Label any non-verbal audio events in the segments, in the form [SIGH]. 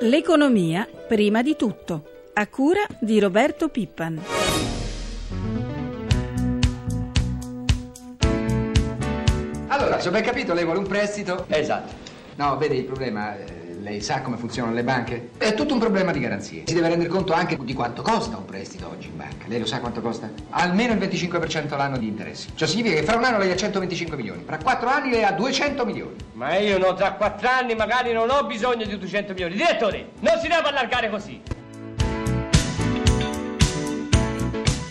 L'economia prima di tutto, a cura di Roberto Pippan. Allora, se ho ben capito, lei vuole un prestito? Esatto. No, vede il problema, eh, lei sa come funzionano le banche? È tutto un problema di garanzie. Si deve rendere conto anche di quanto costa un prestito oggi in banca. Lei lo sa quanto costa? Almeno il 25% l'anno di interessi. Ciò significa che fra un anno lei ha 125 milioni, fra quattro anni lei ha 200 milioni. Ma io no, tra quattro anni magari non ho bisogno di 200 milioni. Direttore, non si deve allargare così.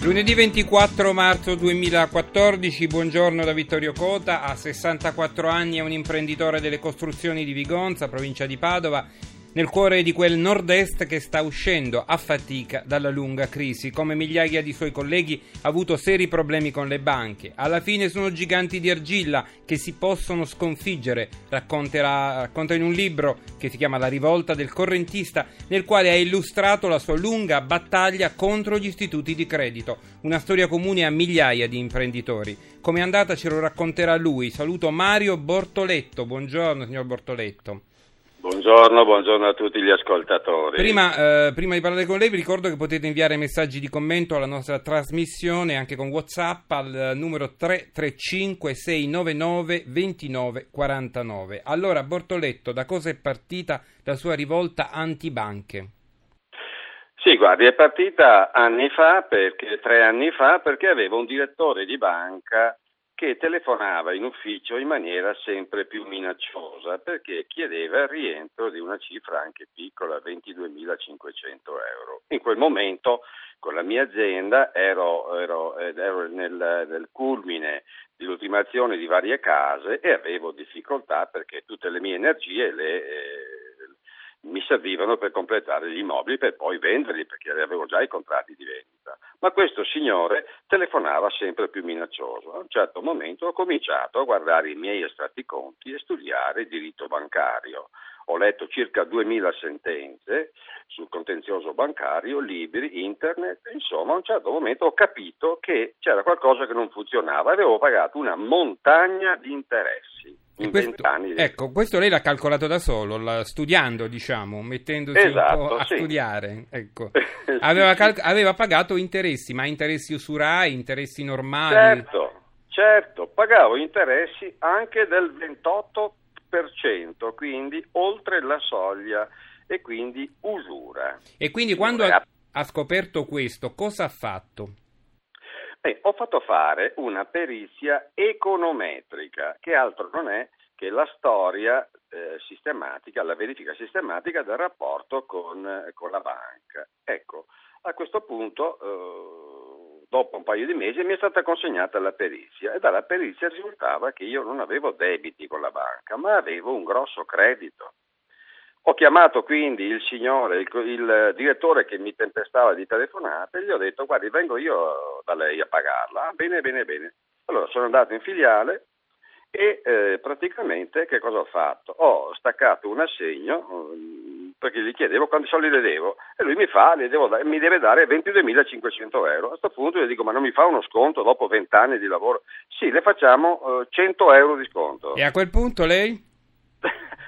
Lunedì 24 marzo 2014, buongiorno da Vittorio Cota, ha 64 anni, è un imprenditore delle costruzioni di Vigonza, provincia di Padova nel cuore di quel nord-est che sta uscendo a fatica dalla lunga crisi. Come migliaia di suoi colleghi ha avuto seri problemi con le banche. Alla fine sono giganti di argilla che si possono sconfiggere, racconta in un libro che si chiama La rivolta del correntista, nel quale ha illustrato la sua lunga battaglia contro gli istituti di credito, una storia comune a migliaia di imprenditori. Come è andata ce lo racconterà lui. Saluto Mario Bortoletto. Buongiorno signor Bortoletto. Buongiorno, buongiorno, a tutti gli ascoltatori. Prima, eh, prima, di parlare con lei vi ricordo che potete inviare messaggi di commento alla nostra trasmissione anche con Whatsapp al numero 335 699 2949. Allora Bortoletto, da cosa è partita la sua rivolta antibanche? Sì, guardi, è partita anni fa, perché, tre anni fa, perché avevo un direttore di banca che telefonava in ufficio in maniera sempre più minacciosa perché chiedeva il rientro di una cifra anche piccola, 22.500 euro. In quel momento con la mia azienda ero, ero, ero nel, nel culmine di ultimazione di varie case e avevo difficoltà perché tutte le mie energie le... Eh, mi servivano per completare gli immobili per poi venderli perché avevo già i contratti di vendita. Ma questo signore telefonava sempre più minaccioso. A un certo momento ho cominciato a guardare i miei estratti conti e studiare diritto bancario. Ho letto circa 2000 sentenze sul contenzioso bancario, libri, internet, insomma a un certo momento ho capito che c'era qualcosa che non funzionava, avevo pagato una montagna di interessi in vent'anni. Ecco, questo lei l'ha calcolato da solo, la, studiando, diciamo, mettendosi esatto, un po' a sì. studiare. Ecco. [LAUGHS] aveva, cal- aveva, pagato interessi, ma interessi usurai, interessi normali? Certo, certo, pagavo interessi anche del 28%, quindi oltre la soglia e quindi usura. E quindi quando ha, ha scoperto questo, cosa ha fatto? Beh, ho fatto fare una perizia econometrica, che altro non è che la storia eh, sistematica, la verifica sistematica del rapporto con, con la banca. Ecco, a questo punto, eh, dopo un paio di mesi, mi è stata consegnata la perizia e dalla perizia risultava che io non avevo debiti con la banca, ma avevo un grosso credito. Ho chiamato quindi il signore, il, il, direttore che mi tempestava di telefonate gli ho detto guardi vengo io da lei a pagarla. Ah, bene, bene, bene. Allora sono andato in filiale e eh, praticamente che cosa ho fatto? Ho staccato un assegno um, perché gli chiedevo quanti soldi le devo e lui mi fa, da- mi deve dare 22.500 euro. A questo punto gli dico ma non mi fa uno sconto dopo 20 anni di lavoro? Sì, le facciamo uh, 100 euro di sconto. E a quel punto lei?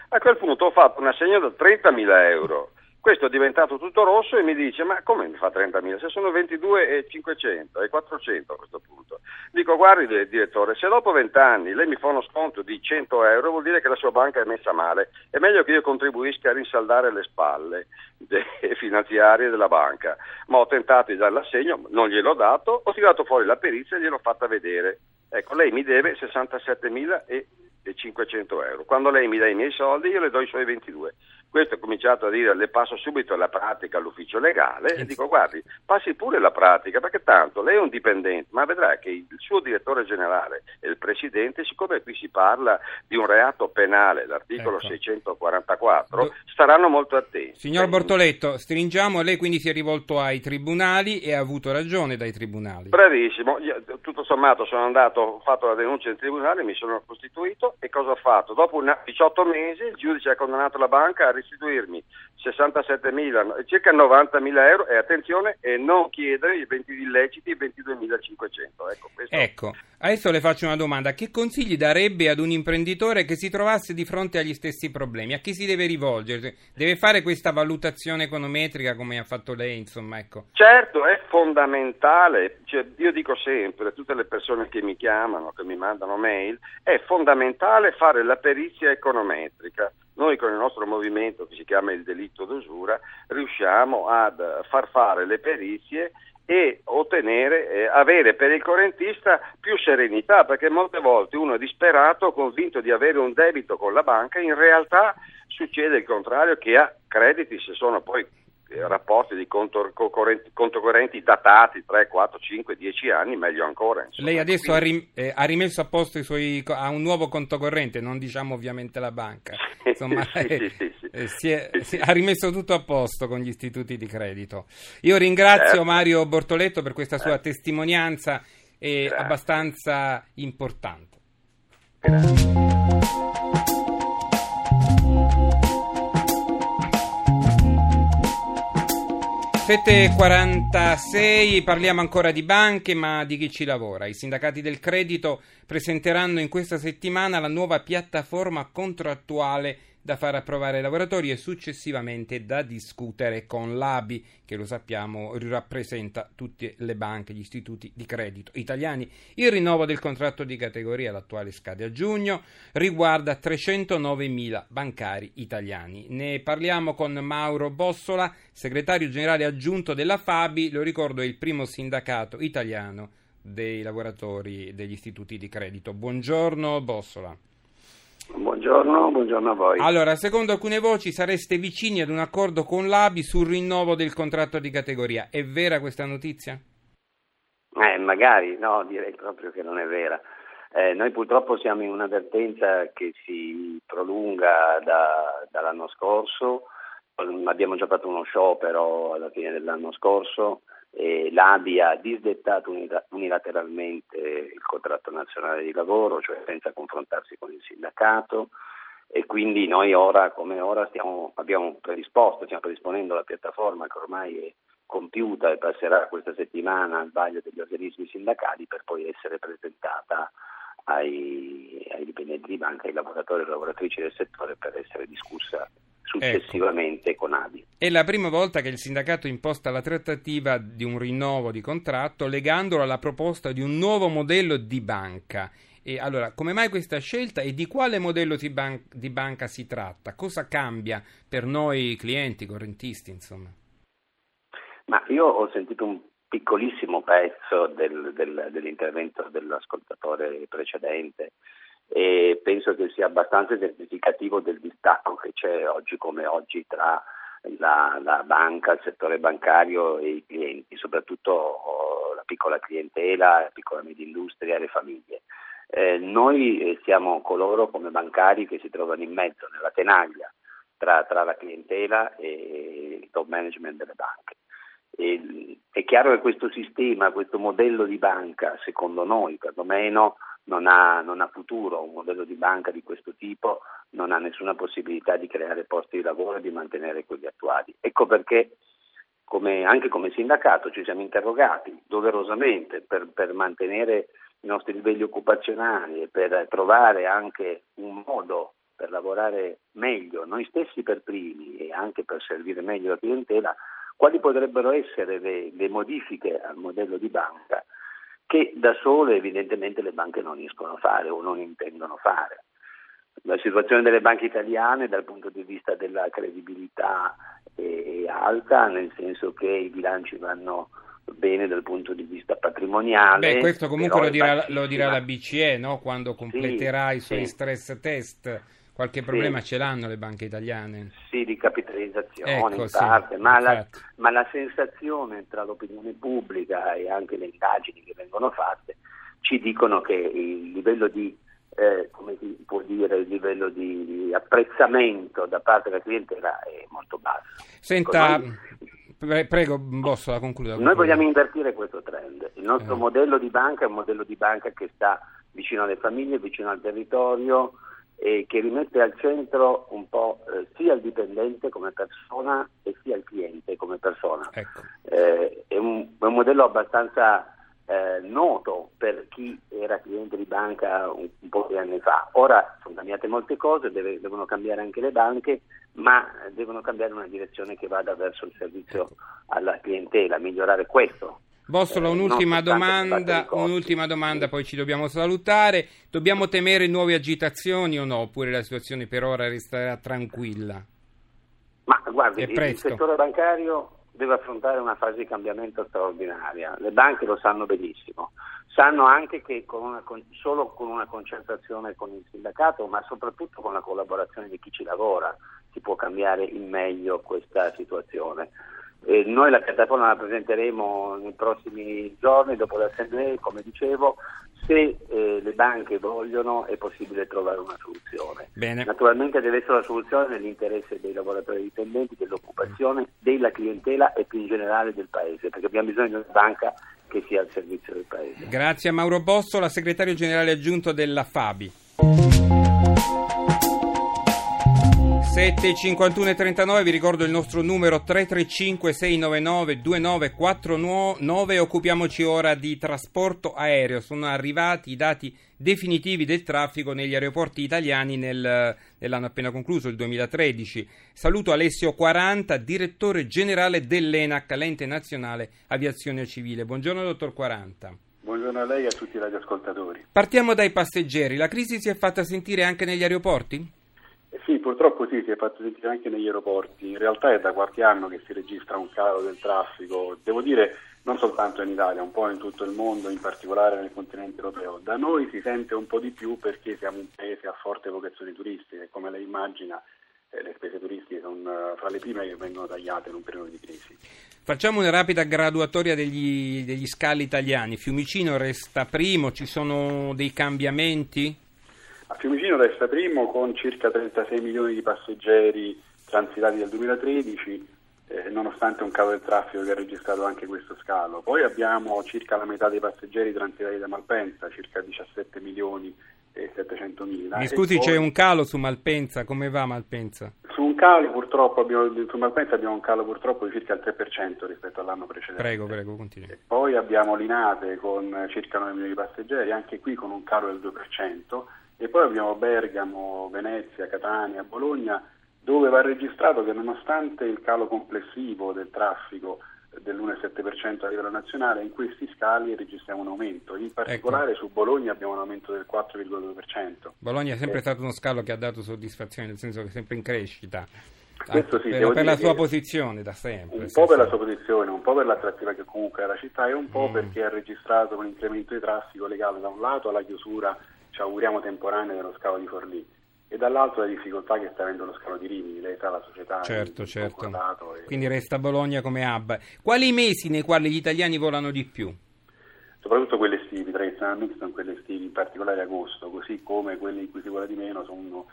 A quel punto ho fatto un assegno da 30.000 euro. Questo è diventato tutto rosso e mi dice: Ma come mi fa 30.000? Se sono 22.500 e 400 a questo punto. Dico: Guardi, direttore, se dopo 20 anni lei mi fa uno sconto di 100 euro, vuol dire che la sua banca è messa male. È meglio che io contribuisca a rinsaldare le spalle [LAUGHS] finanziarie della banca. Ma ho tentato di dare l'assegno, non gliel'ho dato, ho tirato fuori la perizia e gliel'ho fatta vedere. Ecco, lei mi deve 67.000 e 500 euro. Quando lei mi dà i miei soldi io le do i suoi 22. Questo ho cominciato a dire, le passo subito la pratica all'ufficio legale e dico guardi, passi pure la pratica perché tanto lei è un dipendente, ma vedrà che il suo direttore generale e il presidente, siccome qui si parla di un reato penale, l'articolo ecco. 644, staranno molto attenti. Signor Bortoletto, stringiamo, lei quindi si è rivolto ai tribunali e ha avuto ragione dai tribunali. Bravissimo, io, tutto sommato sono andato, ho fatto la denuncia in tribunale, mi sono costituito e cosa ho fatto? Dopo una, 18 mesi il giudice ha condannato la banca a restituirmi 67 mila, circa 90 mila euro e attenzione, e non chiedere i 20 illeciti e 22.500. Ecco, ecco, adesso le faccio una domanda. Che consigli darebbe ad un imprenditore che si trovasse di fronte agli stessi problemi? A chi si deve rivolgere? Deve fare questa valutazione econometrica come ha fatto lei, insomma, ecco. Certo, è fondamentale, cioè, io dico sempre a tutte le persone che mi chiamano, che mi mandano mail, è fondamentale fare la perizia econometrica. Noi con il nostro movimento che si chiama il delitto d'usura riusciamo a far fare le perizie e ottenere, eh, avere per il correntista più serenità, perché molte volte uno è disperato, convinto di avere un debito con la banca, in realtà succede il contrario, che ha crediti se sono poi rapporti di conto correnti, conto correnti, datati 3, 4, 5, 10 anni, meglio ancora. Insomma. Lei adesso ha, rim- eh, ha, rimesso a posto i suoi, ha un nuovo conto corrente, non diciamo ovviamente la banca. Insomma, eh, ha rimesso tutto a posto con gli istituti di credito. Io ringrazio certo. Mario Bortoletto per questa sua eh. testimonianza abbastanza importante. Grazie. 7.46 parliamo ancora di banche ma di chi ci lavora. I sindacati del credito presenteranno in questa settimana la nuova piattaforma contrattuale da far approvare ai lavoratori e successivamente da discutere con l'ABI, che lo sappiamo rappresenta tutte le banche, gli istituti di credito italiani. Il rinnovo del contratto di categoria, l'attuale scade a giugno, riguarda 309.000 bancari italiani. Ne parliamo con Mauro Bossola, segretario generale aggiunto della FABI, lo ricordo è il primo sindacato italiano dei lavoratori degli istituti di credito. Buongiorno Bossola. Buongiorno, buongiorno a voi. Allora, secondo alcune voci sareste vicini ad un accordo con l'ABI sul rinnovo del contratto di categoria. È vera questa notizia? Eh, magari, no, direi proprio che non è vera. Eh, noi purtroppo siamo in un'avvertenza che si prolunga da, dall'anno scorso, abbiamo già fatto uno sciopero alla fine dell'anno scorso eh, l'ABI ha disdettato unilateralmente il contratto nazionale di lavoro, cioè senza confrontarsi con il sindacato e quindi noi ora come ora stiamo, abbiamo predisposto, stiamo predisponendo la piattaforma che ormai è compiuta e passerà questa settimana al vaglio degli organismi sindacali per poi essere presentata ai, ai dipendenti di banca, ai lavoratori e lavoratrici del settore per essere discussa successivamente ecco. con ABI. È la prima volta che il sindacato imposta la trattativa di un rinnovo di contratto legandolo alla proposta di un nuovo modello di banca. E allora, come mai questa scelta e di quale modello di, ban- di banca si tratta? Cosa cambia per noi clienti, correntisti, insomma? Ma io ho sentito un piccolissimo pezzo del, del, dell'intervento dell'ascoltatore precedente e penso che sia abbastanza esemplificativo del distacco che c'è oggi come oggi tra la, la, banca, il settore bancario e i clienti, soprattutto oh, la piccola clientela, la piccola media industria e le famiglie. Eh, noi eh, siamo coloro come bancari che si trovano in mezzo, nella tenaglia tra, tra la clientela e il top management delle banche. E, è chiaro che questo sistema, questo modello di banca, secondo noi perlomeno, non ha, non ha, futuro, un modello di banca di questo tipo non ha nessuna possibilità di creare posti di lavoro e di mantenere quelli attuali. Ecco perché come, anche come sindacato ci siamo interrogati doverosamente per, per mantenere i nostri livelli occupazionali e per trovare anche un modo per lavorare meglio noi stessi per primi e anche per servire meglio la clientela, quali potrebbero essere le, le modifiche al modello di banca che da sole evidentemente le banche non riescono a fare o non intendono fare. La situazione delle banche italiane dal punto di vista della credibilità è alta, nel senso che i bilanci vanno bene dal punto di vista patrimoniale. Beh, questo comunque lo dirà, lo dirà, la BCE no? quando completerà sì, i suoi sì. stress test. Qualche problema sì. ce l'hanno le banche italiane? Sì, di capitalizzazione ecco, in parte, sì, ma, la, ma, la, sensazione tra l'opinione pubblica e anche le indagini che vengono fatte ci dicono che il livello di, eh, come si può dire, il livello di apprezzamento da parte della clientela è molto basso. Senta, ecco, prego Bossola, concluda. Noi vogliamo invertire questo trend. Il nostro eh. modello di banca è un modello di banca che sta vicino alle famiglie, vicino al territorio, e che rimette al centro un po' eh, sia il dipendente come persona e sia il cliente come persona. Ecco. Eh, è, un, è, un, modello abbastanza eh, noto per chi era cliente di banca un, un, po' di anni fa. Ora sono cambiate molte cose, deve, devono cambiare anche le banche, ma devono cambiare una direzione che vada verso il servizio ecco. alla clientela, migliorare questo Bostola, un'ultima, domanda, un'ultima domanda, poi ci dobbiamo salutare. Dobbiamo temere nuove agitazioni o no? Oppure la situazione per ora resterà tranquilla? Ma guardi, il settore bancario deve affrontare una fase di cambiamento straordinaria. Le banche lo sanno benissimo. Sanno anche che con una, solo con una concertazione con il sindacato, ma soprattutto con la collaborazione di chi ci lavora, si può cambiare in meglio questa situazione. Eh, noi la piattaforma la presenteremo nei prossimi giorni dopo le assemblee, come dicevo, se eh, le banche vogliono è possibile trovare una soluzione. Bene. Naturalmente deve essere una soluzione nell'interesse dei lavoratori dipendenti, dell'occupazione, della clientela e più in generale del Paese, perché abbiamo bisogno di una banca che sia al servizio del Paese. Grazie a Mauro Bossola, segretario generale aggiunto della Fabi. 7 51 e 39 vi ricordo il nostro numero 335 699 2949 occupiamoci ora di trasporto aereo sono arrivati i dati definitivi del traffico negli aeroporti italiani nel, nell'anno appena concluso il 2013 saluto Alessio 40 direttore generale dell'ENAC l'ente nazionale aviazione civile buongiorno dottor 40 Buongiorno a lei e a tutti i radioascoltatori. Partiamo dai passeggeri. La crisi si è fatta sentire anche negli aeroporti? Sì, purtroppo sì, si è fatto sentire anche negli aeroporti. In realtà è da qualche anno che si registra un calo del traffico, devo dire non soltanto in Italia, un po' in tutto il mondo, in particolare nel continente europeo. Da noi si sente un po' di più perché siamo un paese a forte vocazione turistica e come lei immagina eh, le spese turistiche sono uh, fra le prime che vengono tagliate in un periodo di crisi. Facciamo una rapida graduatoria degli, degli scali italiani. Fiumicino resta primo, ci sono dei cambiamenti? A Fiumicino resta primo con circa 36 milioni di passeggeri transitati nel 2013, eh, nonostante un calo del traffico che ha registrato anche questo scalo. Poi abbiamo circa la metà dei passeggeri transitati da Malpensa, circa 17 milioni e 700 mila. Mi scusi, poi... c'è un calo su Malpensa, come va Malpensa? Su un calo purtroppo abbiamo, su Malpensa abbiamo un calo purtroppo di circa il 3% rispetto all'anno precedente. Prego, prego, continui. E poi abbiamo Linate con circa 9 milioni di passeggeri, anche qui con un calo del 2%. E poi abbiamo Bergamo, Venezia, Catania, Bologna, dove va registrato che nonostante il calo complessivo del traffico dell'1,7% a livello nazionale, in questi scali registriamo un aumento. In particolare ecco. su Bologna abbiamo un aumento del 4,2%. Bologna è sempre eh. stato uno scalo che ha dato soddisfazione, nel senso che è sempre in crescita. Questo sì, per, per la sua posizione da sempre. Un po' per la sua posizione, un po' per l'attrattiva che comunque è la città e un po' mm. perché ha registrato un incremento di traffico legato da un lato alla chiusura ci auguriamo temporanea dello scalo di Forlì e dall'altro la difficoltà che sta avendo lo scalo di Rimini, lei sa la società. Certo, certo. E... Quindi resta Bologna come hub. Quali mesi nei quali gli italiani volano di più? Soprattutto quelli estivi, tradizionalmente sono quelli estivi, in particolare agosto, così come quelli in cui si vola di meno sono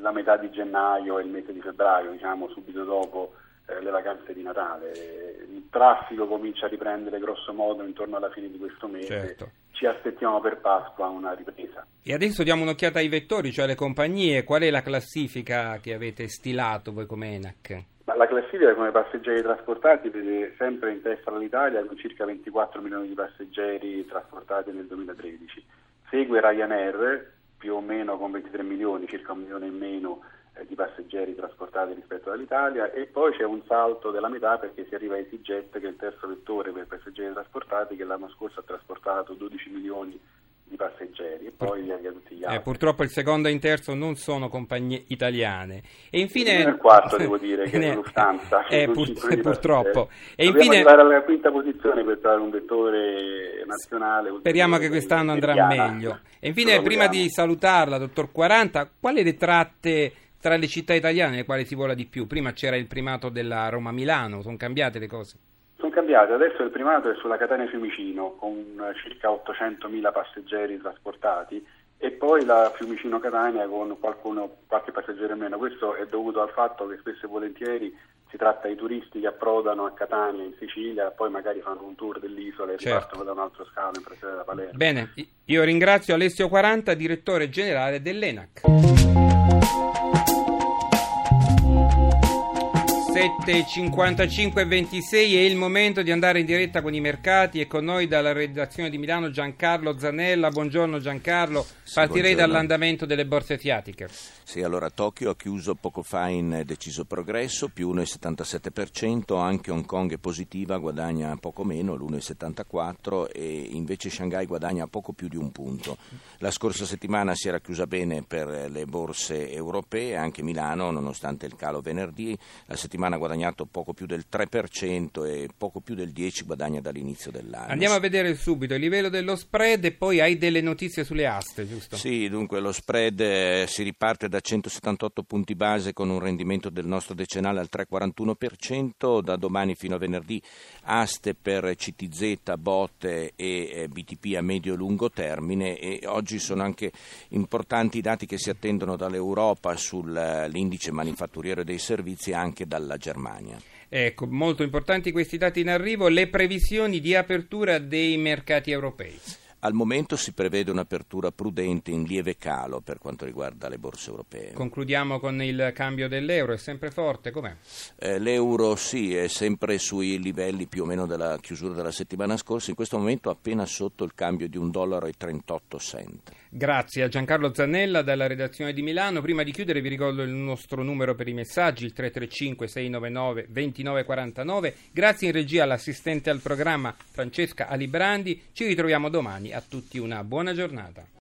la metà di gennaio e il mese di febbraio, diciamo subito dopo eh, le vacanze di Natale. Il traffico comincia a riprendere grosso modo intorno alla fine di questo mese. Certo ci aspettiamo per Pasqua una ripresa. E adesso diamo un'occhiata ai vettori, cioè alle compagnie. Qual è la classifica che avete stilato voi come ENAC? Ma la classifica come passeggeri trasportati vede sempre in testa l'Italia con circa 24 milioni di passeggeri trasportati nel 2013. Segue Ryanair più o meno con 23 milioni, circa un milione in meno di passeggeri trasportati rispetto all'Italia e poi c'è un salto della metà perché si arriva a EasyJet che è il terzo vettore per passeggeri trasportati che l'anno scorso ha trasportato 12 milioni di passeggeri e poi via via tutti gli eh, altri. Eh, purtroppo il secondo e il terzo non sono compagnie italiane. E infine... il quarto devo dire che è Lufthansa. Eh, pur... purtroppo. E infine... arrivare alla quinta posizione per trovare un vettore nazionale. Speriamo che quest'anno andrà meglio. E infine, prima di salutarla, dottor 40, quali le tratte tra le città italiane nelle quali si vola di più. Prima c'era il primato della Roma-Milano, sono cambiate le cose? Sono cambiate, adesso il primato è sulla Catania Fiumicino con circa 800.000 passeggeri trasportati e poi la Fiumicino-Catania con qualcuno, qualche passeggero in meno. Questo è dovuto al fatto che spesso e volentieri si tratta di turisti che approdano a Catania in Sicilia, poi magari fanno un tour dell'isola e Certo. ripartono da un altro scalo in presa da Palermo. Bene, io ringrazio Alessio 40, direttore generale dell'ENAC. 7.55 e 26 è il momento di andare in diretta con i mercati e con noi dalla redazione di Milano Giancarlo Zanella. Buongiorno Giancarlo, partirei buongiorno. dall'andamento delle borse asiatiche. Sì, allora Tokyo ha chiuso poco fa in deciso progresso, più 1,77%, anche Hong Kong è positiva, guadagna poco meno, l'1,74% e invece Shanghai guadagna poco più di un punto. La scorsa settimana si era chiusa bene per le borse europee, anche Milano, nonostante il calo venerdì, la settimana ha guadagnato poco più del 3% e poco più del 10% guadagna dall'inizio dell'anno. Andiamo a vedere subito il livello dello spread e poi hai delle notizie sulle aste, giusto? Sì, dunque lo spread eh, si riparte da 178 punti base con un rendimento del nostro decennale al 3,41%, da domani fino a venerdì aste per CTZ, botte e eh, BTP a medio-lungo termine e oggi sono anche importanti i dati che si attendono dall'Europa sull'indice manifatturiero dei servizi e anche dalla Germania. Ecco, molto importanti questi dati in arrivo, le previsioni di apertura dei mercati europei. Al momento si prevede un'apertura prudente in lieve calo per quanto riguarda le borse europee. Concludiamo con il cambio dell'euro, è sempre forte, com'è? Eh, l'euro sì, è sempre sui livelli più o meno della chiusura della settimana scorsa, in questo momento appena sotto il cambio di un dollaro e 38 cent. Grazie a Giancarlo Zannella dalla redazione di Milano. Prima di chiudere vi ricordo il nostro numero per i messaggi, il 335-699-2949. Grazie in regia all'assistente al programma Francesca Alibrandi. Ci ritroviamo domani. A tutti una buona giornata.